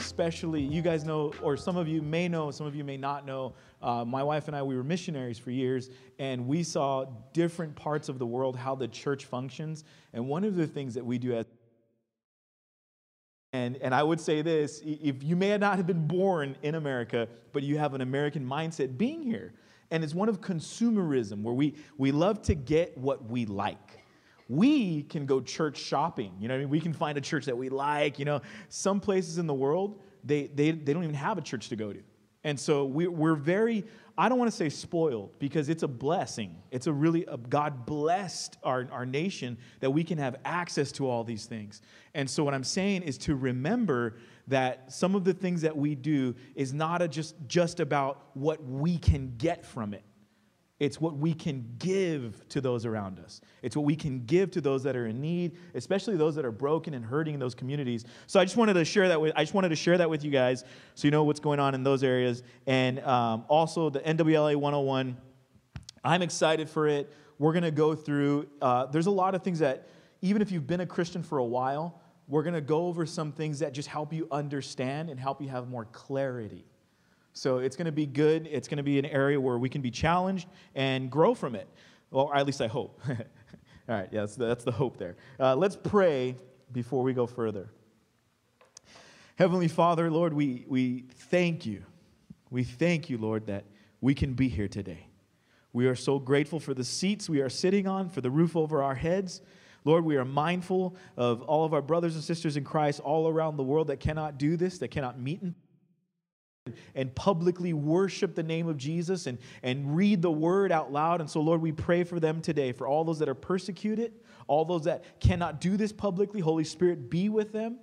especially you guys know, or some of you may know, some of you may not know. Uh, my wife and I, we were missionaries for years, and we saw different parts of the world how the church functions. And one of the things that we do as and, and I would say this if you may not have been born in America, but you have an American mindset being here, and it's one of consumerism where we, we love to get what we like. We can go church shopping. You know I mean? We can find a church that we like. You know, some places in the world, they, they, they don't even have a church to go to. And so we, we're very, I don't want to say spoiled because it's a blessing. It's a really, a God blessed our, our nation that we can have access to all these things. And so what I'm saying is to remember that some of the things that we do is not a just, just about what we can get from it. It's what we can give to those around us. It's what we can give to those that are in need, especially those that are broken and hurting in those communities. So I just wanted to share that with I just wanted to share that with you guys, so you know what's going on in those areas. And um, also the NWLA 101. I'm excited for it. We're going to go through. Uh, there's a lot of things that, even if you've been a Christian for a while, we're going to go over some things that just help you understand and help you have more clarity. So it's going to be good. It's going to be an area where we can be challenged and grow from it. Well, at least I hope. All right, yeah, that's the, that's the hope there. Uh, let's pray before we go further. Heavenly Father, Lord, we, we thank you. We thank you, Lord, that we can be here today. We are so grateful for the seats we are sitting on, for the roof over our heads. Lord, we are mindful of all of our brothers and sisters in Christ all around the world that cannot do this, that cannot meet in and publicly worship the name of Jesus and, and read the word out loud. And so, Lord, we pray for them today, for all those that are persecuted, all those that cannot do this publicly. Holy Spirit, be with them,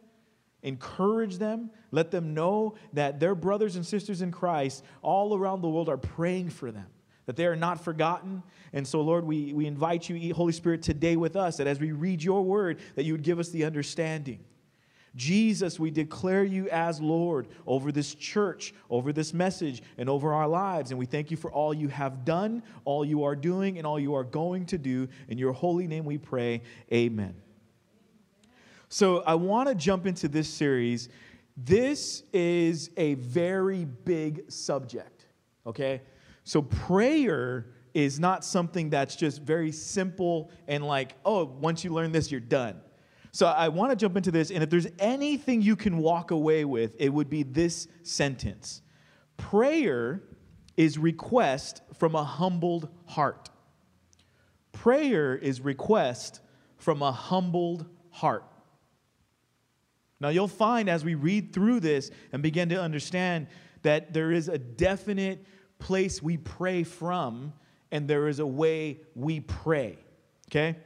encourage them, let them know that their brothers and sisters in Christ all around the world are praying for them. That they are not forgotten. And so, Lord, we, we invite you, Holy Spirit, today with us, that as we read your word, that you would give us the understanding Jesus, we declare you as Lord over this church, over this message, and over our lives. And we thank you for all you have done, all you are doing, and all you are going to do. In your holy name we pray. Amen. So I want to jump into this series. This is a very big subject, okay? So prayer is not something that's just very simple and like, oh, once you learn this, you're done. So I want to jump into this, and if there's anything you can walk away with, it would be this sentence Prayer is request from a humbled heart. Prayer is request from a humbled heart. Now, you'll find as we read through this and begin to understand that there is a definite place we pray from, and there is a way we pray. Okay?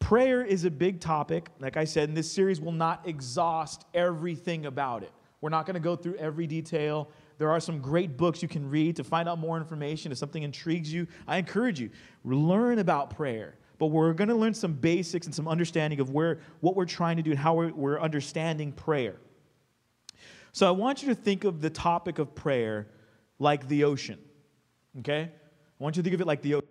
Prayer is a big topic. Like I said, and this series will not exhaust everything about it. We're not going to go through every detail. There are some great books you can read to find out more information. If something intrigues you, I encourage you, learn about prayer. But we're going to learn some basics and some understanding of where, what we're trying to do and how we're, we're understanding prayer. So I want you to think of the topic of prayer like the ocean. Okay? I want you to think of it like the ocean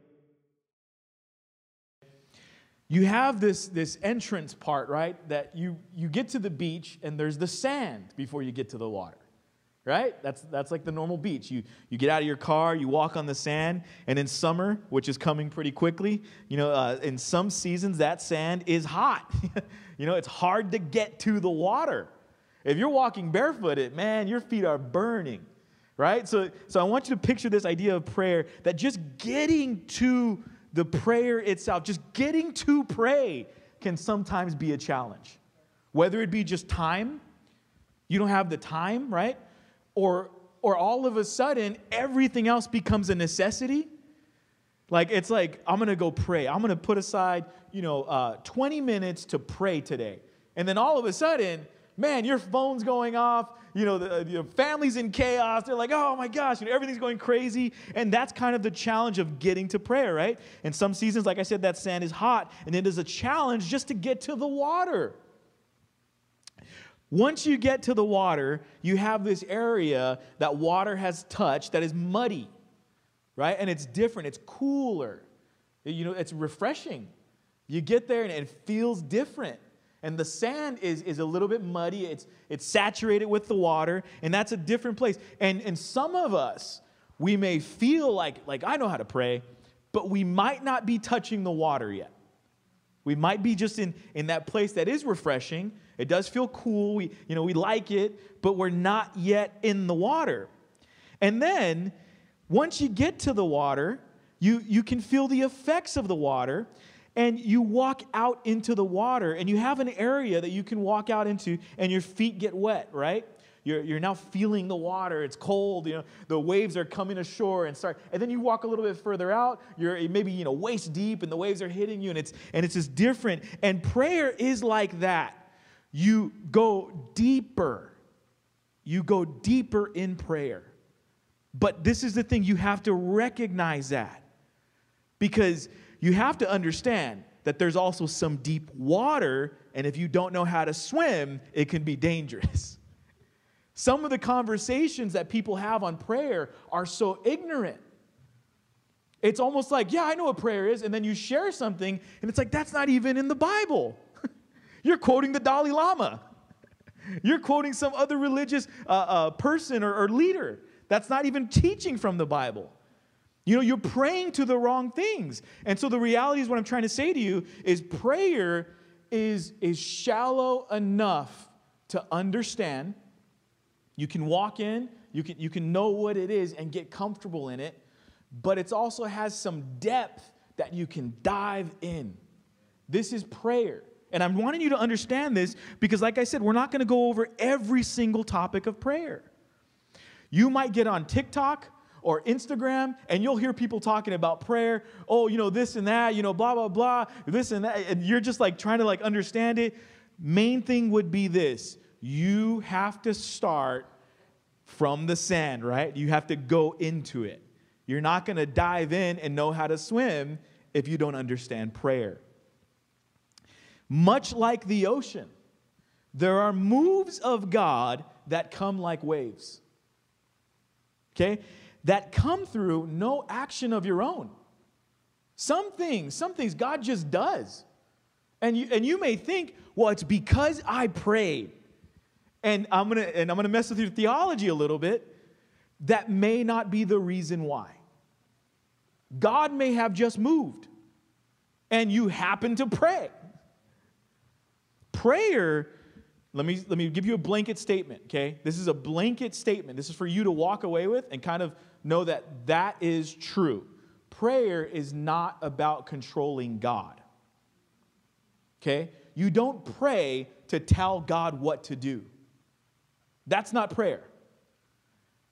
you have this, this entrance part, right? That you, you get to the beach and there's the sand before you get to the water, right? That's, that's like the normal beach. You, you get out of your car, you walk on the sand, and in summer, which is coming pretty quickly, you know, uh, in some seasons, that sand is hot. you know, it's hard to get to the water. If you're walking barefooted, man, your feet are burning, right? So, so I want you to picture this idea of prayer that just getting to the prayer itself, just getting to pray, can sometimes be a challenge. Whether it be just time, you don't have the time, right? Or, or all of a sudden, everything else becomes a necessity. Like, it's like, I'm gonna go pray. I'm gonna put aside, you know, uh, 20 minutes to pray today. And then all of a sudden, man, your phone's going off, you know, the, uh, the family's in chaos. They're like, oh my gosh, you know, everything's going crazy. And that's kind of the challenge of getting to prayer, right? In some seasons, like I said, that sand is hot, and it is a challenge just to get to the water. Once you get to the water, you have this area that water has touched that is muddy, right? And it's different, it's cooler. You know, it's refreshing. You get there and it feels different. And the sand is, is a little bit muddy, it's, it's saturated with the water, and that's a different place. And, and some of us, we may feel like, like I know how to pray, but we might not be touching the water yet. We might be just in, in that place that is refreshing. It does feel cool. We, you know, we like it, but we're not yet in the water. And then once you get to the water, you, you can feel the effects of the water and you walk out into the water and you have an area that you can walk out into and your feet get wet, right? You're, you're now feeling the water. It's cold. You know, the waves are coming ashore and start. And then you walk a little bit further out. You're maybe you know waist deep, and the waves are hitting you, and it's and it's just different. And prayer is like that. You go deeper. You go deeper in prayer. But this is the thing you have to recognize that because you have to understand that there's also some deep water, and if you don't know how to swim, it can be dangerous. Some of the conversations that people have on prayer are so ignorant. It's almost like, yeah, I know what prayer is. And then you share something, and it's like, that's not even in the Bible. You're quoting the Dalai Lama. You're quoting some other religious uh, uh, person or, or leader that's not even teaching from the Bible. You know, you're praying to the wrong things. And so the reality is what I'm trying to say to you is prayer is, is shallow enough to understand you can walk in, you can, you can know what it is and get comfortable in it, but it also has some depth that you can dive in. This is prayer. And I'm wanting you to understand this because, like I said, we're not going to go over every single topic of prayer. You might get on TikTok or Instagram and you'll hear people talking about prayer. Oh, you know, this and that, you know, blah, blah, blah, this and that. And you're just like trying to like understand it. Main thing would be this you have to start from the sand, right? You have to go into it. You're not going to dive in and know how to swim if you don't understand prayer. Much like the ocean, there are moves of God that come like waves. Okay? That come through no action of your own. Some things, some things God just does. And you, and you may think, well, it's because I prayed and I'm gonna and I'm gonna mess with your theology a little bit, that may not be the reason why. God may have just moved, and you happen to pray. Prayer, let me let me give you a blanket statement, okay? This is a blanket statement. This is for you to walk away with and kind of know that that is true. Prayer is not about controlling God. Okay? You don't pray to tell God what to do. That's not prayer.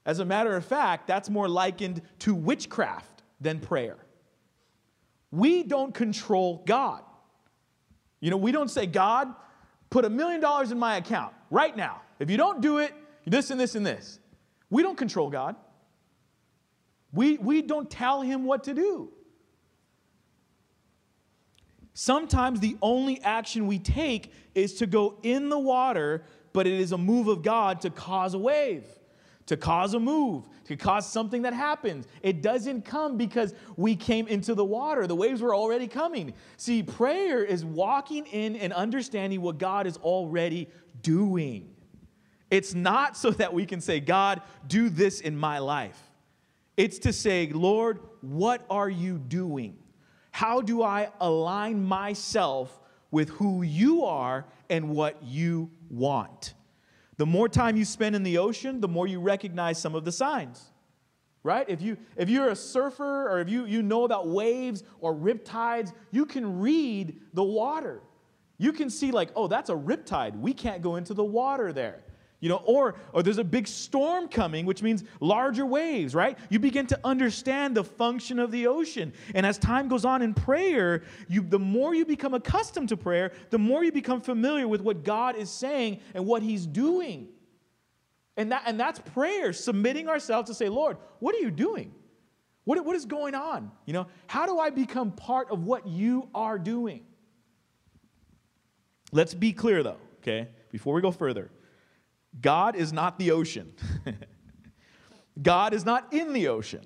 As a matter of fact, that's more likened to witchcraft than prayer. We don't control God. You know, we don't say, God, put a million dollars in my account right now. If you don't do it, this and this and this. We don't control God. We, we don't tell him what to do. Sometimes the only action we take is to go in the water but it is a move of God to cause a wave, to cause a move, to cause something that happens. It doesn't come because we came into the water, the waves were already coming. See, prayer is walking in and understanding what God is already doing. It's not so that we can say, God, do this in my life. It's to say, Lord, what are you doing? How do I align myself with who you are and what you want. The more time you spend in the ocean, the more you recognize some of the signs. Right? If you if you're a surfer or if you, you know about waves or riptides, you can read the water. You can see, like, oh, that's a riptide. We can't go into the water there. You know, or, or there's a big storm coming, which means larger waves, right? You begin to understand the function of the ocean. And as time goes on in prayer, you, the more you become accustomed to prayer, the more you become familiar with what God is saying and what He's doing. And, that, and that's prayer, submitting ourselves to say, Lord, what are you doing? What, what is going on? You know, how do I become part of what you are doing? Let's be clear though, okay, before we go further. God is not the ocean. God is not in the ocean.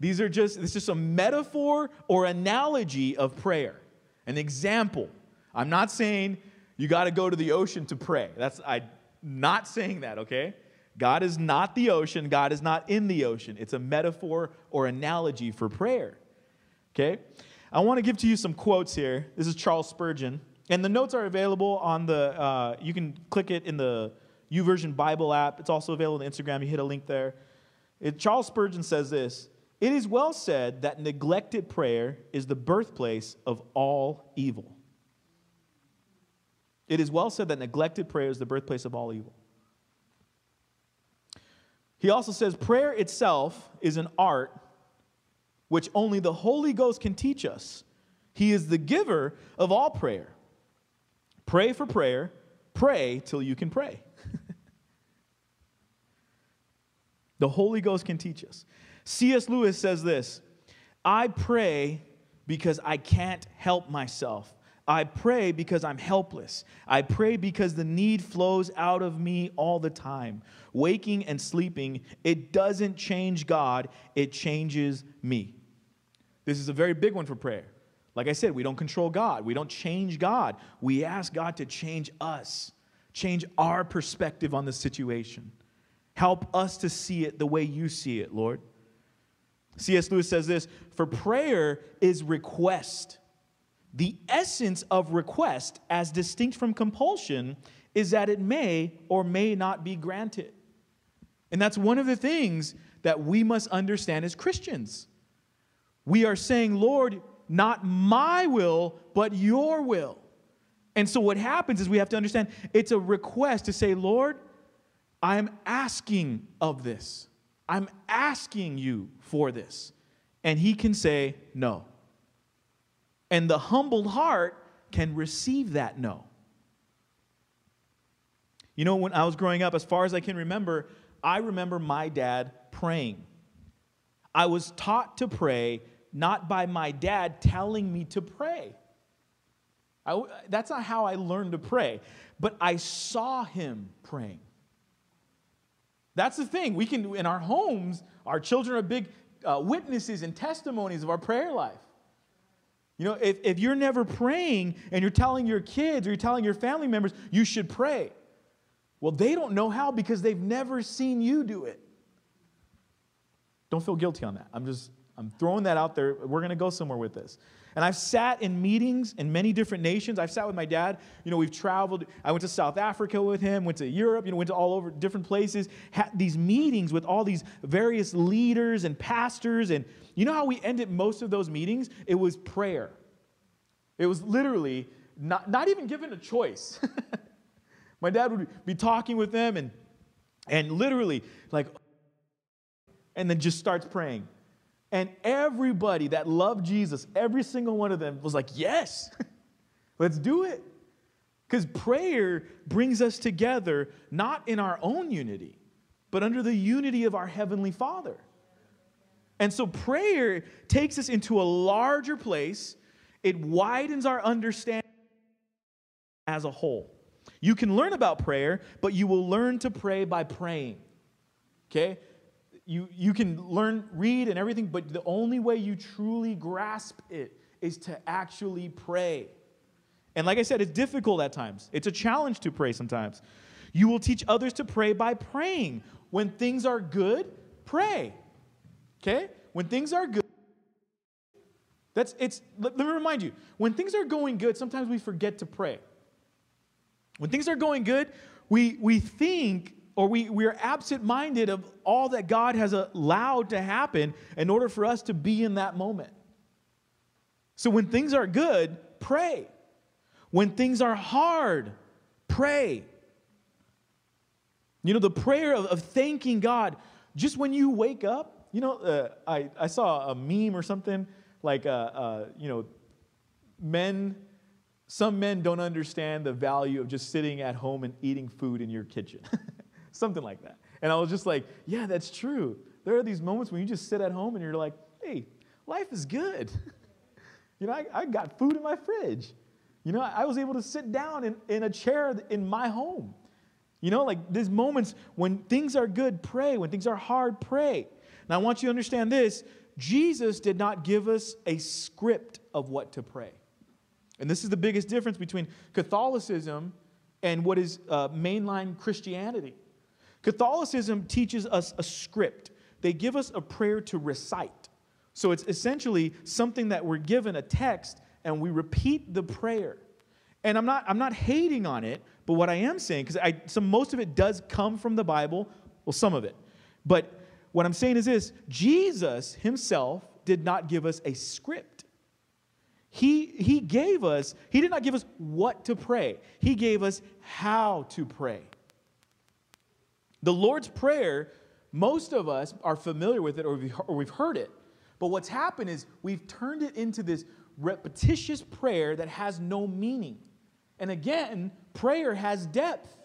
These are just, it's just a metaphor or analogy of prayer, an example. I'm not saying you got to go to the ocean to pray. That's, I'm not saying that, okay? God is not the ocean, God is not in the ocean. It's a metaphor or analogy for prayer. Okay? I want to give to you some quotes here. This is Charles Spurgeon. And the notes are available on the, uh, you can click it in the YouVersion Bible app. It's also available on Instagram. You hit a link there. It, Charles Spurgeon says this It is well said that neglected prayer is the birthplace of all evil. It is well said that neglected prayer is the birthplace of all evil. He also says prayer itself is an art which only the Holy Ghost can teach us. He is the giver of all prayer. Pray for prayer, pray till you can pray. The Holy Ghost can teach us. C.S. Lewis says this I pray because I can't help myself. I pray because I'm helpless. I pray because the need flows out of me all the time. Waking and sleeping, it doesn't change God, it changes me. This is a very big one for prayer. Like I said, we don't control God, we don't change God. We ask God to change us, change our perspective on the situation. Help us to see it the way you see it, Lord. C.S. Lewis says this For prayer is request. The essence of request, as distinct from compulsion, is that it may or may not be granted. And that's one of the things that we must understand as Christians. We are saying, Lord, not my will, but your will. And so what happens is we have to understand it's a request to say, Lord, I'm asking of this. I'm asking you for this. And he can say, no. And the humbled heart can receive that no. You know, when I was growing up, as far as I can remember, I remember my dad praying. I was taught to pray not by my dad telling me to pray. I, that's not how I learned to pray, but I saw him praying. That's the thing. We can, in our homes, our children are big uh, witnesses and testimonies of our prayer life. You know, if, if you're never praying and you're telling your kids or you're telling your family members you should pray, well, they don't know how because they've never seen you do it. Don't feel guilty on that. I'm just I'm throwing that out there. We're going to go somewhere with this. And I've sat in meetings in many different nations. I've sat with my dad. You know, we've traveled. I went to South Africa with him, went to Europe, you know, went to all over different places. Had these meetings with all these various leaders and pastors. And you know how we ended most of those meetings? It was prayer. It was literally not, not even given a choice. my dad would be talking with them and, and literally, like, and then just starts praying. And everybody that loved Jesus, every single one of them was like, Yes, let's do it. Because prayer brings us together, not in our own unity, but under the unity of our Heavenly Father. And so prayer takes us into a larger place, it widens our understanding as a whole. You can learn about prayer, but you will learn to pray by praying. Okay? You, you can learn, read, and everything, but the only way you truly grasp it is to actually pray. And like I said, it's difficult at times. It's a challenge to pray sometimes. You will teach others to pray by praying. When things are good, pray. Okay? When things are good, that's it's let, let me remind you, when things are going good, sometimes we forget to pray. When things are going good, we we think or we, we are absent minded of all that God has allowed to happen in order for us to be in that moment. So when things are good, pray. When things are hard, pray. You know, the prayer of, of thanking God, just when you wake up, you know, uh, I, I saw a meme or something like, uh, uh, you know, men, some men don't understand the value of just sitting at home and eating food in your kitchen. something like that. And I was just like, yeah, that's true. There are these moments when you just sit at home and you're like, hey, life is good. you know, I, I, got food in my fridge. You know, I was able to sit down in, in a chair in my home. You know, like these moments when things are good, pray. When things are hard, pray. Now, I want you to understand this Jesus did not give us a script of what to pray. And this is the biggest difference between Catholicism and what is uh, mainline Christianity. Catholicism teaches us a script, they give us a prayer to recite. So it's essentially something that we're given a text and we repeat the prayer. And I'm not, I'm not hating on it, but what I am saying, because some most of it does come from the Bible, well, some of it. But what I'm saying is this Jesus himself did not give us a script. He, he gave us, he did not give us what to pray, he gave us how to pray. The Lord's Prayer, most of us are familiar with it or we've, heard it. But what's happened is we've turned it into this repetitious prayer that has no meaning. And again, prayer has depth.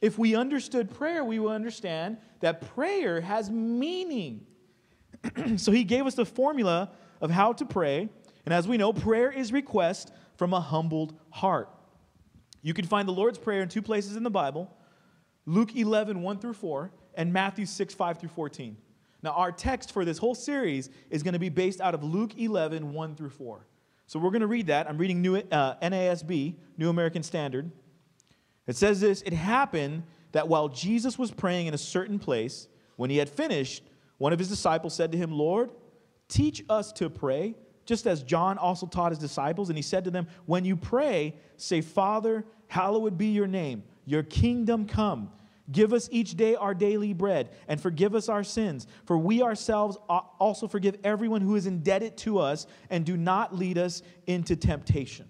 If we understood prayer, we would understand that prayer has meaning. so he gave us the formula of how to pray. And as we know, prayer is request from a humbled heart. You can find the Lord's Prayer in two places in the Bible Luke 11, 1 through 4, and Matthew 6, 5 through 14. Now, our text for this whole series is going to be based out of Luke 11, 1 through 4. So we're going to read that. I'm reading New, uh, NASB, New American Standard. It says this It happened that while Jesus was praying in a certain place, when he had finished, one of his disciples said to him, Lord, teach us to pray, just as John also taught his disciples. And he said to them, When you pray, say, Father, hallowed be your name, your kingdom come. Give us each day our daily bread, and forgive us our sins, for we ourselves also forgive everyone who is indebted to us, and do not lead us into temptation.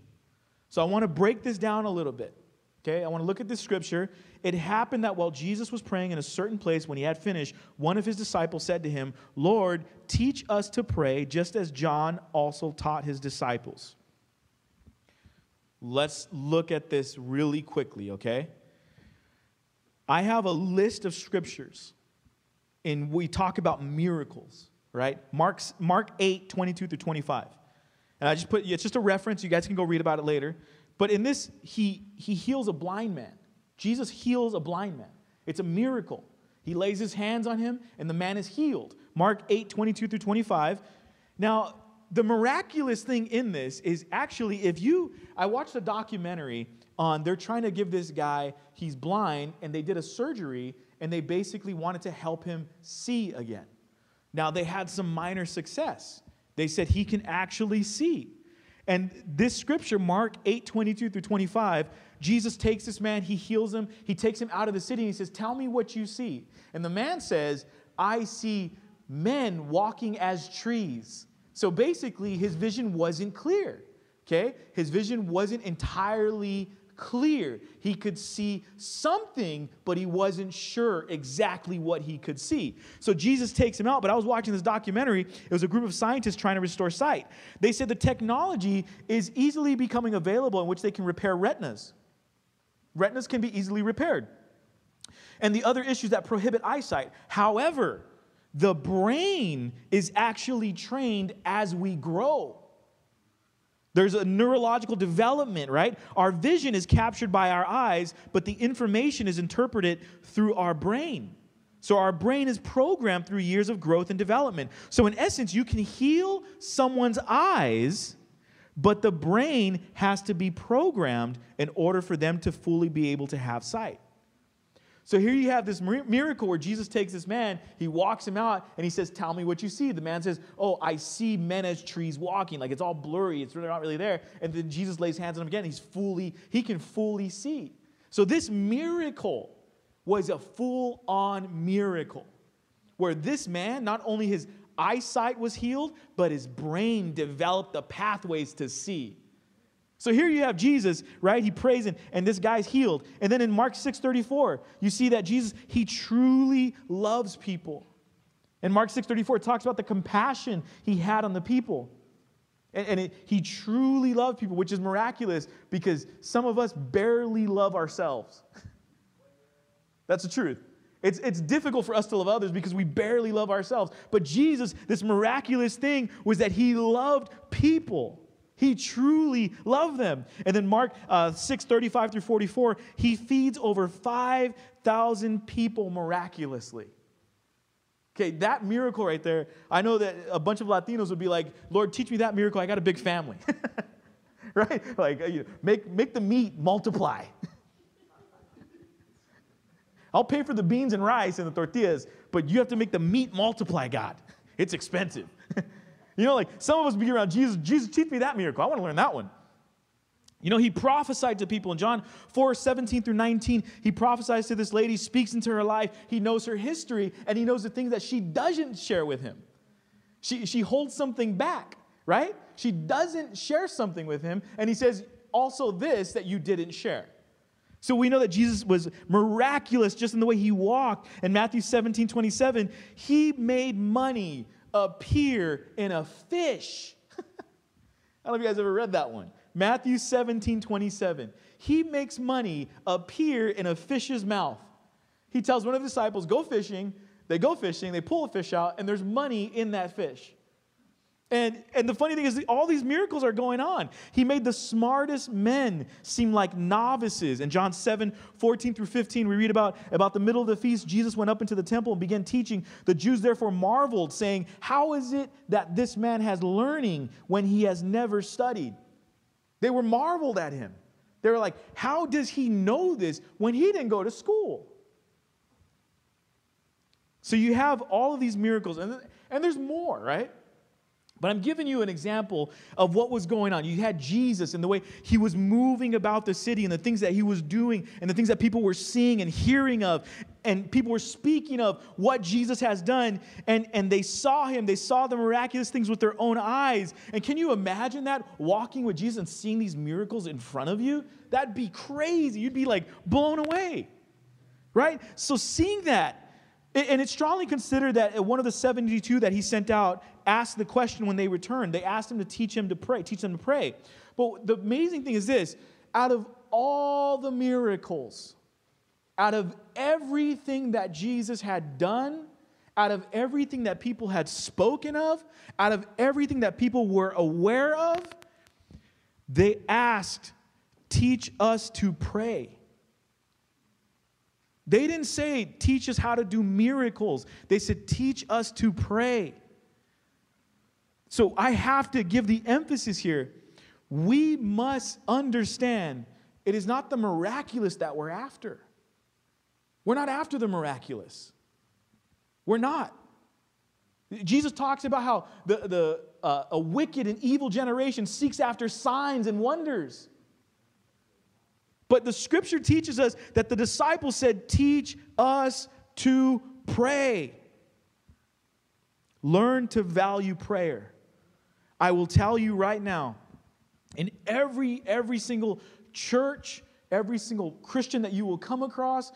So I want to break this down a little bit. Okay, I want to look at this scripture. It happened that while Jesus was praying in a certain place, when he had finished, one of his disciples said to him, Lord, teach us to pray, just as John also taught his disciples. Let's look at this really quickly, okay? I have a list of scriptures, and we talk about miracles, right? Mark's, Mark 8, 22 through 25. And I just put, it's just a reference. You guys can go read about it later. But in this, he, he heals a blind man. Jesus heals a blind man. It's a miracle. He lays his hands on him, and the man is healed. Mark 8, 22 through 25. Now, the miraculous thing in this is actually, if you, I watched a documentary on they're trying to give this guy, he's blind, and they did a surgery and they basically wanted to help him see again. Now they had some minor success. They said he can actually see. And this scripture, Mark 8 22 through 25, Jesus takes this man, he heals him, he takes him out of the city, and he says, Tell me what you see. And the man says, I see men walking as trees. So basically, his vision wasn't clear. Okay? His vision wasn't entirely clear. He could see something, but he wasn't sure exactly what he could see. So Jesus takes him out. But I was watching this documentary. It was a group of scientists trying to restore sight. They said the technology is easily becoming available in which they can repair retinas. Retinas can be easily repaired. And the other issues that prohibit eyesight. However, the brain is actually trained as we grow. There's a neurological development, right? Our vision is captured by our eyes, but the information is interpreted through our brain. So our brain is programmed through years of growth and development. So, in essence, you can heal someone's eyes, but the brain has to be programmed in order for them to fully be able to have sight. So here you have this miracle where Jesus takes this man, he walks him out, and he says, Tell me what you see. The man says, Oh, I see men as trees walking. Like it's all blurry, it's really not really there. And then Jesus lays hands on him again. He's fully, he can fully see. So this miracle was a full on miracle where this man, not only his eyesight was healed, but his brain developed the pathways to see. So here you have Jesus, right? He prays and, and this guy's healed. And then in Mark 6:34, you see that Jesus, he truly loves people. And Mark 6:34, it talks about the compassion he had on the people. And, and it, he truly loved people, which is miraculous because some of us barely love ourselves. That's the truth. It's, it's difficult for us to love others because we barely love ourselves. But Jesus, this miraculous thing was that he loved people. He truly loved them. And then Mark uh, 6 35 through 44, he feeds over 5,000 people miraculously. Okay, that miracle right there, I know that a bunch of Latinos would be like, Lord, teach me that miracle. I got a big family. right? Like, you know, make, make the meat multiply. I'll pay for the beans and rice and the tortillas, but you have to make the meat multiply, God. It's expensive. you know, like some of us be around Jesus, Jesus, teach me that miracle. I want to learn that one. You know, he prophesied to people in John 4 17 through 19. He prophesies to this lady, speaks into her life. He knows her history, and he knows the things that she doesn't share with him. She, she holds something back, right? She doesn't share something with him, and he says, also this that you didn't share. So we know that Jesus was miraculous just in the way he walked. In Matthew 17 27, he made money appear in a fish. I don't know if you guys ever read that one. Matthew 17, 27. He makes money appear in a fish's mouth. He tells one of the disciples, Go fishing. They go fishing, they pull a fish out, and there's money in that fish. And, and the funny thing is, all these miracles are going on. He made the smartest men seem like novices. In John 7 14 through 15, we read about, about the middle of the feast. Jesus went up into the temple and began teaching. The Jews therefore marveled, saying, How is it that this man has learning when he has never studied? They were marveled at him. They were like, How does he know this when he didn't go to school? So you have all of these miracles, and, and there's more, right? But I'm giving you an example of what was going on. You had Jesus and the way he was moving about the city and the things that he was doing and the things that people were seeing and hearing of. And people were speaking of what Jesus has done. And, and they saw him, they saw the miraculous things with their own eyes. And can you imagine that? Walking with Jesus and seeing these miracles in front of you? That'd be crazy. You'd be like blown away, right? So seeing that, and it's strongly considered that one of the 72 that he sent out asked the question when they returned. They asked him to teach him to pray, teach them to pray. But the amazing thing is this out of all the miracles, out of everything that Jesus had done, out of everything that people had spoken of, out of everything that people were aware of, they asked, Teach us to pray. They didn't say, Teach us how to do miracles. They said, Teach us to pray. So I have to give the emphasis here. We must understand it is not the miraculous that we're after. We're not after the miraculous. We're not. Jesus talks about how the, the, uh, a wicked and evil generation seeks after signs and wonders. But the scripture teaches us that the disciples said, Teach us to pray. Learn to value prayer. I will tell you right now, in every every single church, every single Christian that you will come across,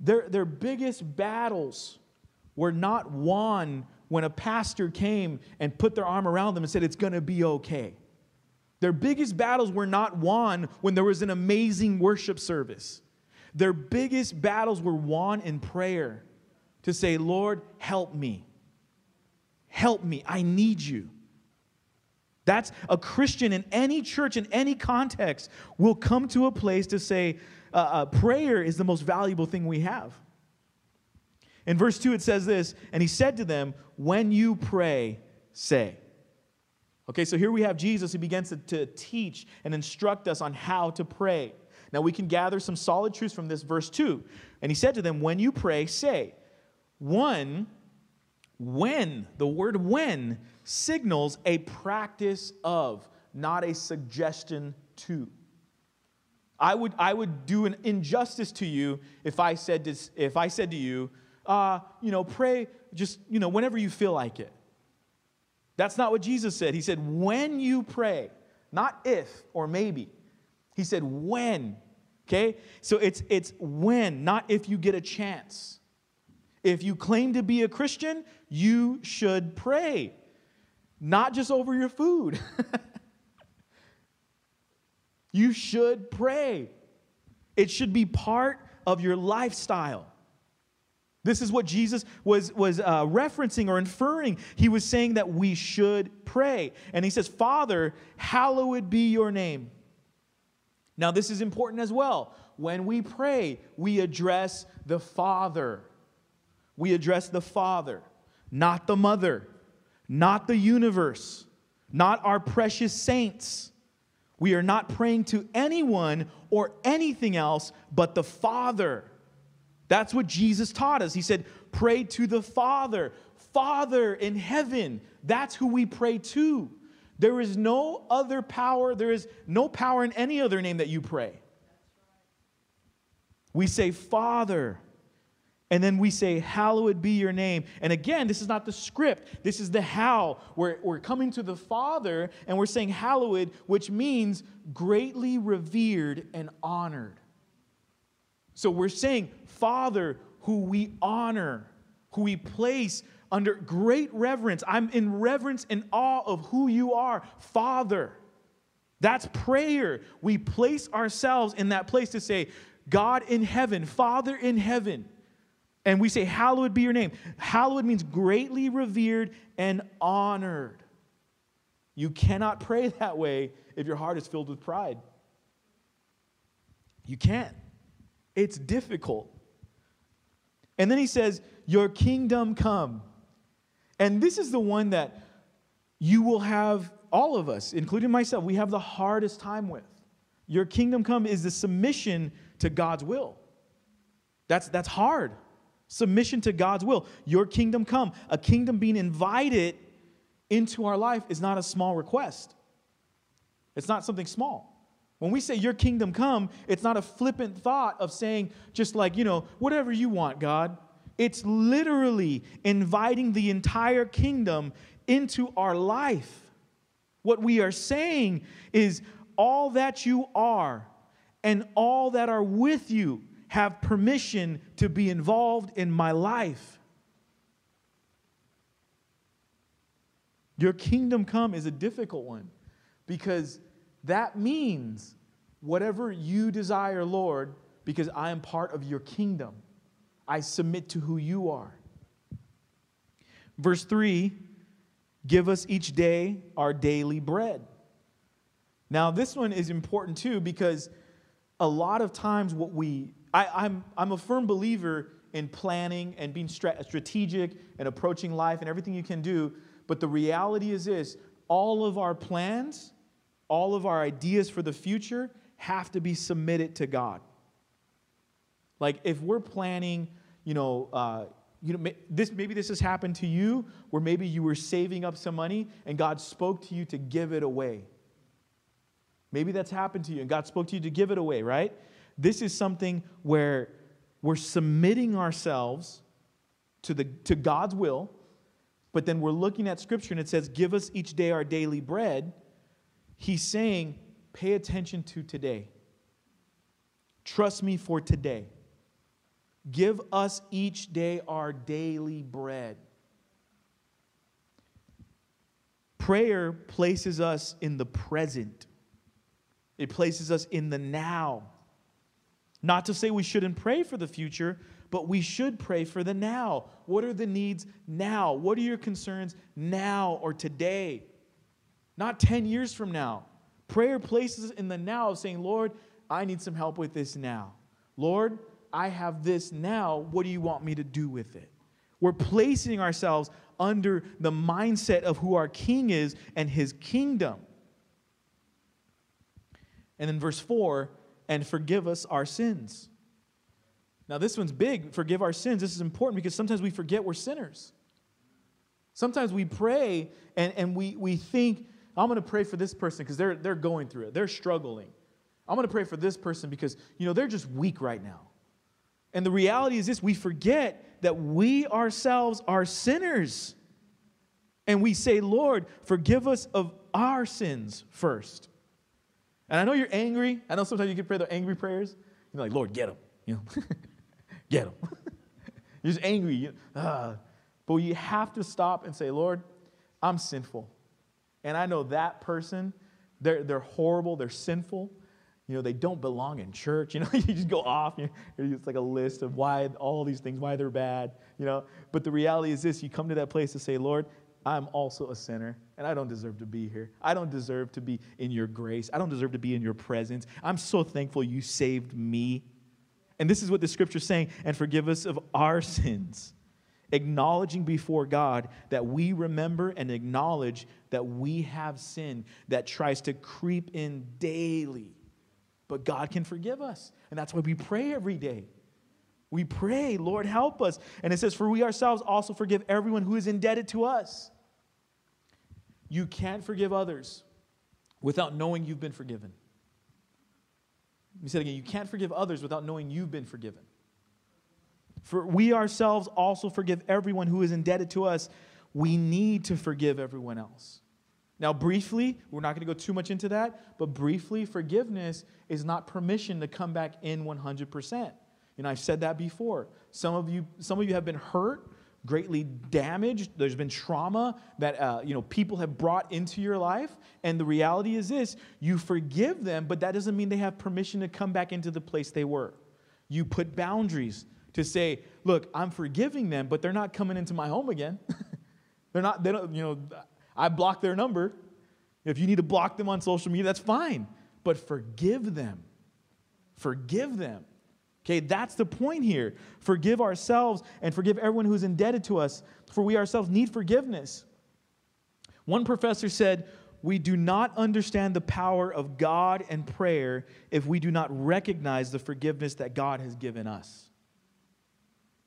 their, their biggest battles were not won when a pastor came and put their arm around them and said, It's gonna be okay. Their biggest battles were not won when there was an amazing worship service. Their biggest battles were won in prayer to say, Lord, help me. Help me. I need you. That's a Christian in any church, in any context, will come to a place to say, uh, uh, prayer is the most valuable thing we have. In verse 2, it says this, and he said to them, When you pray, say. Okay, so here we have Jesus who begins to, to teach and instruct us on how to pray. Now we can gather some solid truths from this verse 2. And he said to them, When you pray, say. One, when, the word when signals a practice of, not a suggestion to. I would, I would do an injustice to you if I said to, if I said to you, uh, you know, pray just, you know, whenever you feel like it. That's not what Jesus said. He said, when you pray, not if or maybe. He said, when. Okay? So it's, it's when, not if you get a chance. If you claim to be a Christian, you should pray not just over your food. you should pray. It should be part of your lifestyle. This is what Jesus was, was uh, referencing or inferring. He was saying that we should pray. And he says, Father, hallowed be your name. Now, this is important as well. When we pray, we address the Father. We address the Father, not the mother not the universe, not our precious saints. We are not praying to anyone or anything else but the Father. That's what Jesus taught us. He said, Pray to the Father. Father in heaven. That's who we pray to. There is no other power, there is no power in any other name that you pray. We say, Father. And then we say, Hallowed be your name. And again, this is not the script, this is the how. We're, we're coming to the Father and we're saying, Hallowed, which means greatly revered and honored. So we're saying, Father, who we honor, who we place under great reverence. I'm in reverence and awe of who you are, Father. That's prayer. We place ourselves in that place to say, God in heaven, Father in heaven. And we say, Hallowed be your name. Hallowed means greatly revered and honored. You cannot pray that way if your heart is filled with pride. You can't. It's difficult. And then he says, Your kingdom come. And this is the one that you will have, all of us, including myself, we have the hardest time with. Your kingdom come is the submission to God's will. That's, that's hard. Submission to God's will. Your kingdom come. A kingdom being invited into our life is not a small request, it's not something small. When we say your kingdom come, it's not a flippant thought of saying, just like, you know, whatever you want, God. It's literally inviting the entire kingdom into our life. What we are saying is, all that you are and all that are with you have permission to be involved in my life. Your kingdom come is a difficult one because that means whatever you desire, Lord, because I am part of your kingdom. I submit to who you are. Verse 3 Give us each day our daily bread. Now, this one is important too because a lot of times what we, I, am I'm, I'm a firm believer in planning and being strategic and approaching life and everything you can do. But the reality is this all of our plans all of our ideas for the future have to be submitted to God. Like if we're planning, you know, uh, you know, this maybe this has happened to you, where maybe you were saving up some money and God spoke to you to give it away. Maybe that's happened to you and God spoke to you to give it away, right? This is something where we're submitting ourselves to, the, to God's will, but then we're looking at Scripture and it says, Give us each day our daily bread. He's saying, pay attention to today. Trust me for today. Give us each day our daily bread. Prayer places us in the present, it places us in the now. Not to say we shouldn't pray for the future, but we should pray for the now. What are the needs now? What are your concerns now or today? not 10 years from now. Prayer places in the now of saying, Lord, I need some help with this now. Lord, I have this now. What do you want me to do with it? We're placing ourselves under the mindset of who our king is and his kingdom. And then verse 4 and forgive us our sins. Now, this one's big. Forgive our sins. This is important because sometimes we forget we're sinners. Sometimes we pray and, and we, we think, I'm going to pray for this person because they're, they're going through it. They're struggling. I'm going to pray for this person because, you know, they're just weak right now. And the reality is this we forget that we ourselves are sinners. And we say, Lord, forgive us of our sins first. And I know you're angry. I know sometimes you can pray the angry prayers. You're like, Lord, get them. You know, get them. you're just angry. You, uh, but you have to stop and say, Lord, I'm sinful. And I know that person, they're, they're horrible, they're sinful. You know, they don't belong in church. You know, you just go off. You it's like a list of why all these things, why they're bad. You know, but the reality is this: you come to that place to say, "Lord, I'm also a sinner, and I don't deserve to be here. I don't deserve to be in Your grace. I don't deserve to be in Your presence. I'm so thankful You saved me." And this is what the Scripture's saying: "And forgive us of our sins." acknowledging before God that we remember and acknowledge that we have sin that tries to creep in daily. But God can forgive us. And that's why we pray every day. We pray, Lord, help us. And it says, For we ourselves also forgive everyone who is indebted to us. You can't forgive others without knowing you've been forgiven. Let me say it again. You can't forgive others without knowing you've been forgiven. For we ourselves also forgive everyone who is indebted to us. We need to forgive everyone else. Now, briefly, we're not going to go too much into that, but briefly, forgiveness is not permission to come back in 100%. You know, I've said that before. Some of you, some of you have been hurt, greatly damaged. There's been trauma that uh, you know people have brought into your life, and the reality is this: you forgive them, but that doesn't mean they have permission to come back into the place they were. You put boundaries to say, look, I'm forgiving them, but they're not coming into my home again. they're not, they don't, you know, I block their number. If you need to block them on social media, that's fine. But forgive them. Forgive them. Okay, that's the point here. Forgive ourselves and forgive everyone who's indebted to us, for we ourselves need forgiveness. One professor said, We do not understand the power of God and prayer if we do not recognize the forgiveness that God has given us.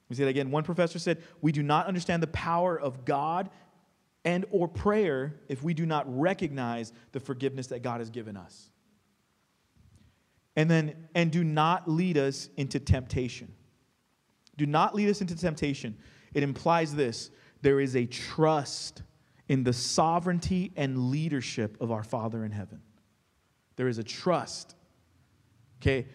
We say that again. One professor said, We do not understand the power of God and or prayer if we do not recognize the forgiveness that God has given us. And then, and do not lead us into temptation. Do not lead us into temptation. It implies this there is a trust in the sovereignty and leadership of our Father in heaven. There is a trust. Okay?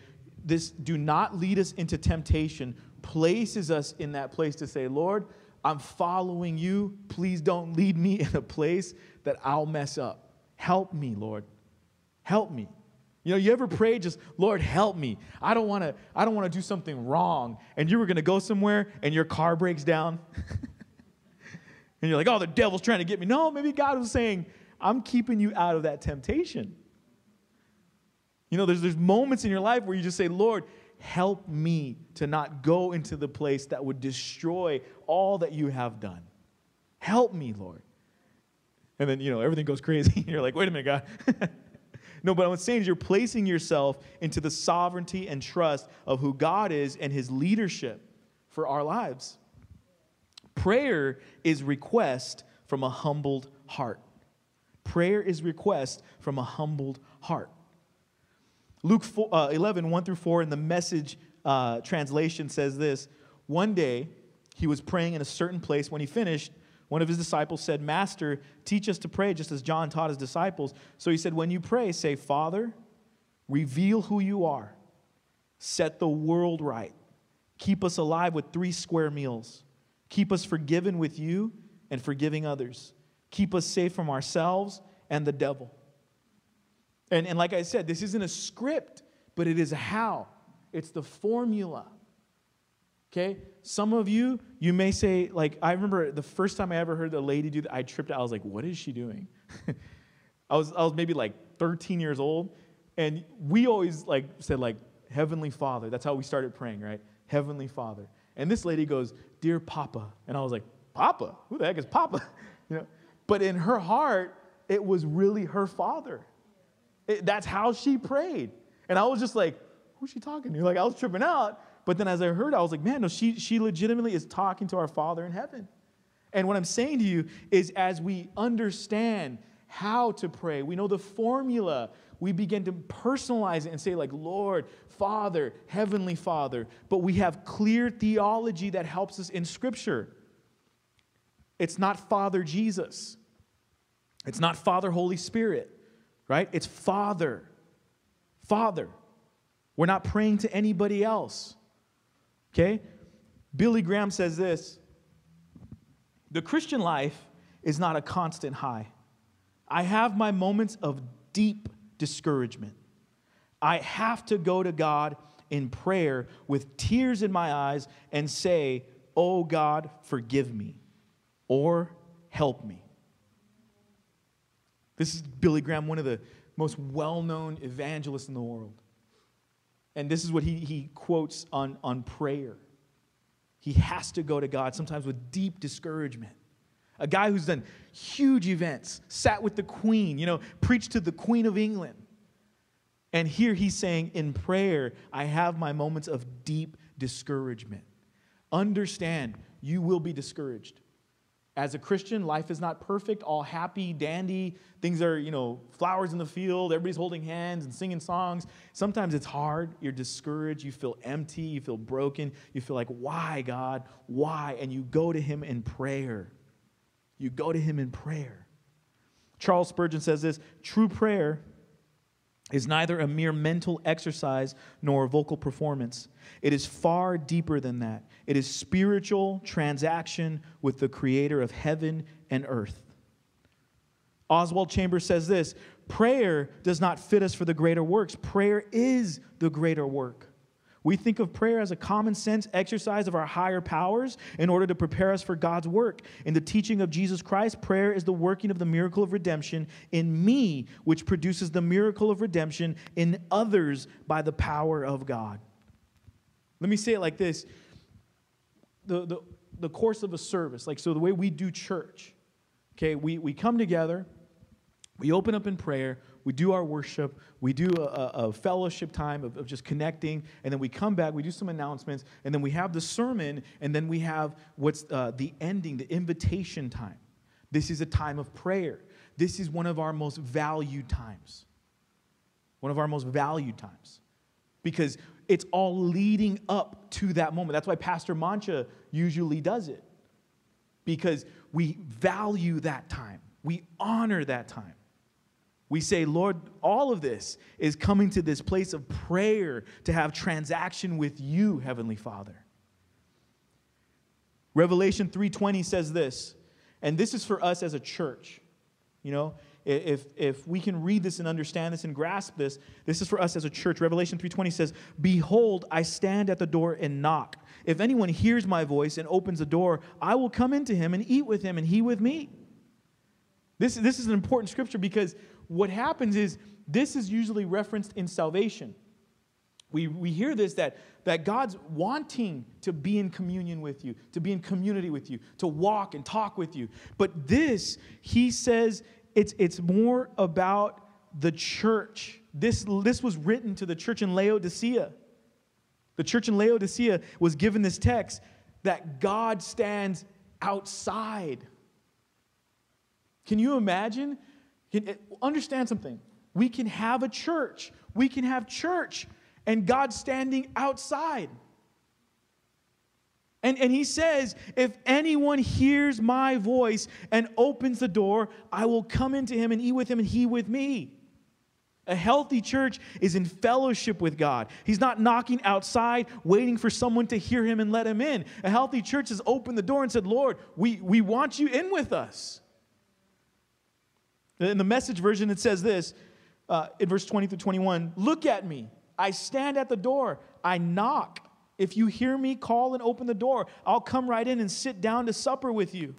This do not lead us into temptation places us in that place to say, Lord, I'm following you. Please don't lead me in a place that I'll mess up. Help me, Lord. Help me. You know, you ever pray just, Lord, help me. I don't want to I don't want to do something wrong. And you were going to go somewhere and your car breaks down. and you're like, "Oh, the devil's trying to get me." No, maybe God was saying, "I'm keeping you out of that temptation." You know, there's there's moments in your life where you just say, "Lord, help me to not go into the place that would destroy all that you have done. Help me, Lord. And then, you know, everything goes crazy. you're like, wait a minute, God. no, but I'm saying is you're placing yourself into the sovereignty and trust of who God is and his leadership for our lives. Prayer is request from a humbled heart. Prayer is request from a humbled heart. Luke 4, uh, 11, 1 through 4 in the message uh, translation says this One day he was praying in a certain place. When he finished, one of his disciples said, Master, teach us to pray just as John taught his disciples. So he said, When you pray, say, Father, reveal who you are, set the world right, keep us alive with three square meals, keep us forgiven with you and forgiving others, keep us safe from ourselves and the devil. And, and like I said, this isn't a script, but it is a how. It's the formula. Okay? Some of you, you may say, like, I remember the first time I ever heard a lady do that, I tripped out. I was like, what is she doing? I was, I was maybe like 13 years old, and we always like said, like, Heavenly Father. That's how we started praying, right? Heavenly Father. And this lady goes, Dear Papa. And I was like, Papa? Who the heck is Papa? you know? But in her heart, it was really her father. It, that's how she prayed. And I was just like, who's she talking to? Like, I was tripping out. But then as I heard, I was like, man, no, she, she legitimately is talking to our Father in heaven. And what I'm saying to you is as we understand how to pray, we know the formula, we begin to personalize it and say, like, Lord, Father, Heavenly Father. But we have clear theology that helps us in Scripture. It's not Father Jesus, it's not Father Holy Spirit right? It's Father. Father. We're not praying to anybody else. Okay? Billy Graham says this The Christian life is not a constant high. I have my moments of deep discouragement. I have to go to God in prayer with tears in my eyes and say, Oh God, forgive me or help me. This is Billy Graham, one of the most well known evangelists in the world. And this is what he, he quotes on, on prayer. he has to go to God, sometimes with deep discouragement. A guy who's done huge events, sat with the queen, you know, preached to the queen of England. And here he's saying, in prayer, I have my moments of deep discouragement. Understand, you will be discouraged. As a Christian, life is not perfect, all happy, dandy. Things are, you know, flowers in the field, everybody's holding hands and singing songs. Sometimes it's hard, you're discouraged, you feel empty, you feel broken, you feel like, why, God? Why? And you go to Him in prayer. You go to Him in prayer. Charles Spurgeon says this true prayer is neither a mere mental exercise nor a vocal performance. It is far deeper than that. It is spiritual transaction with the creator of heaven and earth. Oswald Chambers says this prayer does not fit us for the greater works, prayer is the greater work. We think of prayer as a common sense exercise of our higher powers in order to prepare us for God's work. In the teaching of Jesus Christ, prayer is the working of the miracle of redemption in me, which produces the miracle of redemption in others by the power of God. Let me say it like this the, the, the course of a service, like so, the way we do church, okay, we, we come together, we open up in prayer, we do our worship, we do a, a fellowship time of, of, just connecting, and then we come back, we do some announcements, and then we have the sermon, and then we have what's uh, the ending, the invitation time. This is a time of prayer. This is one of our most valued times. One of our most valued times. Because it's all leading up to that moment. That's why Pastor Menchaca usually does it. Because we value that time, we honor that time. We say, Lord, all of this is coming to this place of prayer to have transaction with you, Heavenly Father. Revelation 3:20 says this, and this is for us as a church. You know, if, if we can read this and understand this and grasp this, this is for us as a church. Revelation 3:20 says, "Behold, I stand at the door and knock. If anyone hears my voice and opens the door, I will come into him and eat with him and he with me." This, this is an important scripture because what happens is this is usually referenced in salvation. We, we hear this that, that God's wanting to be in communion with you, to be in community with you, to walk and talk with you. But this, he says, it's, it's more about the church. This, this was written to the church in Laodicea. The church in Laodicea was given this text that God stands outside. Can you imagine Eh, understand something. We can have a church. We can have church and God standing outside. And, and he says, If anyone hears my voice and opens the door, I will come into him and eat with him and he with me. A healthy church is in fellowship with God. He's not knocking outside, waiting for someone to hear him and let him in. A healthy church has opened the door and said, Lord, we, we want you in with us. In the message version, it says this uh, in verse 20 through 21 Look at me. I stand at the door. I knock. If you hear me call and open the door, I'll come right in and sit down to supper with you.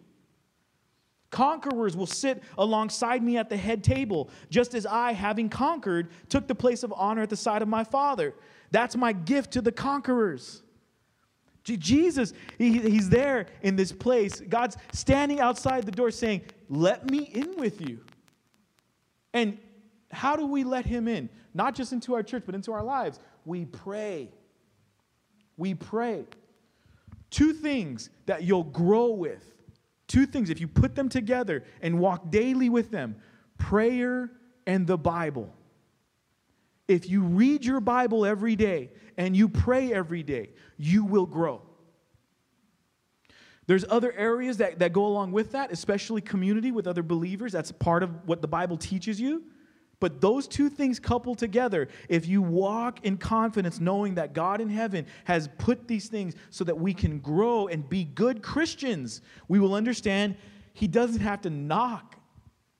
Conquerors will sit alongside me at the head table, just as I, having conquered, took the place of honor at the side of my Father. That's my gift to the conquerors. Jesus, he, he's there in this place. God's standing outside the door saying, Let me in with you. And how do we let him in? Not just into our church, but into our lives. We pray. We pray. Two things that you'll grow with. Two things, if you put them together and walk daily with them prayer and the Bible. If you read your Bible every day and you pray every day, you will grow. There's other areas that, that go along with that, especially community with other believers. That's part of what the Bible teaches you. But those two things coupled together, if you walk in confidence, knowing that God in heaven has put these things so that we can grow and be good Christians, we will understand He doesn't have to knock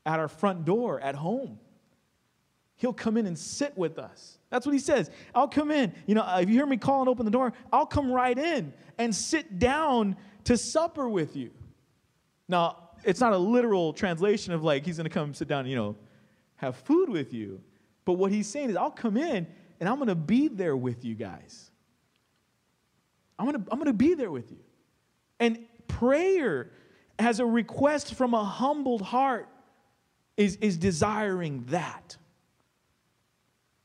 at our front door at home. He'll come in and sit with us. That's what he says. I'll come in. You know, if you hear me call and open the door, I'll come right in and sit down to supper with you. Now, it's not a literal translation of like he's going to come sit down, you know, have food with you. But what he's saying is, I'll come in and I'm going to be there with you guys. I'm going to, I'm going to be there with you. And prayer as a request from a humbled heart is, is desiring that.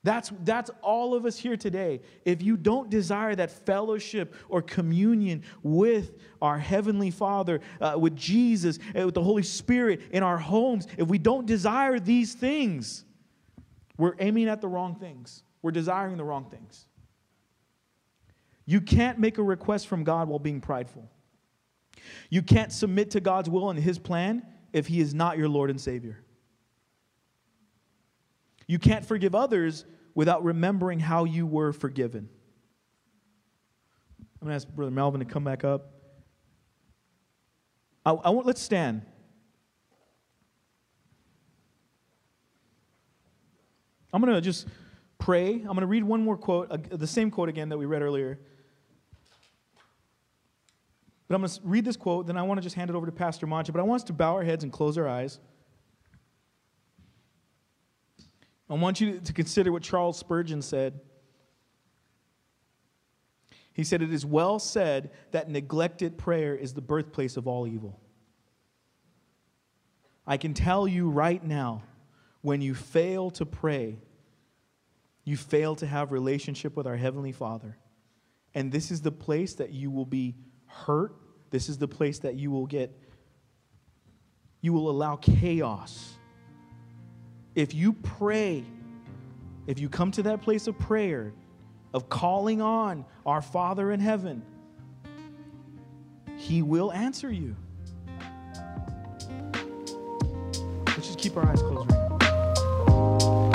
That's, that's all of us here today. If you don't desire that fellowship or communion with our Heavenly Father, uh, with Jesus, and with the Holy Spirit in our homes, if we don't desire these things, we're aiming at the wrong things. We're desiring the wrong things. You can't make a request from God while being prideful. You can't submit to God's will and His plan if He is not your Lord and Savior. You can't forgive others without remembering how you were forgiven. I'm going to ask Brother Melvin to come back up. I, I want, let's stand. I'm going to just pray. I'm going to read one more quote, uh, the same quote again that we read earlier. But I'm going to read this quote, then I want to just hand it over to Pastor Menchaca. But I want us to bow our heads and close our eyes. I want you to consider what Charles Spurgeon said. He said, It is well said that neglected prayer is the birthplace of all evil. I can tell you right now, when you fail to pray, you fail to have relationship with our heavenly Father. And this is the place that you will be hurt. This is the place that you will get you will allow chaos if you pray, if you come to that place of prayer, of calling on our Father in heaven, He will answer you. Let's just keep our eyes closed right now.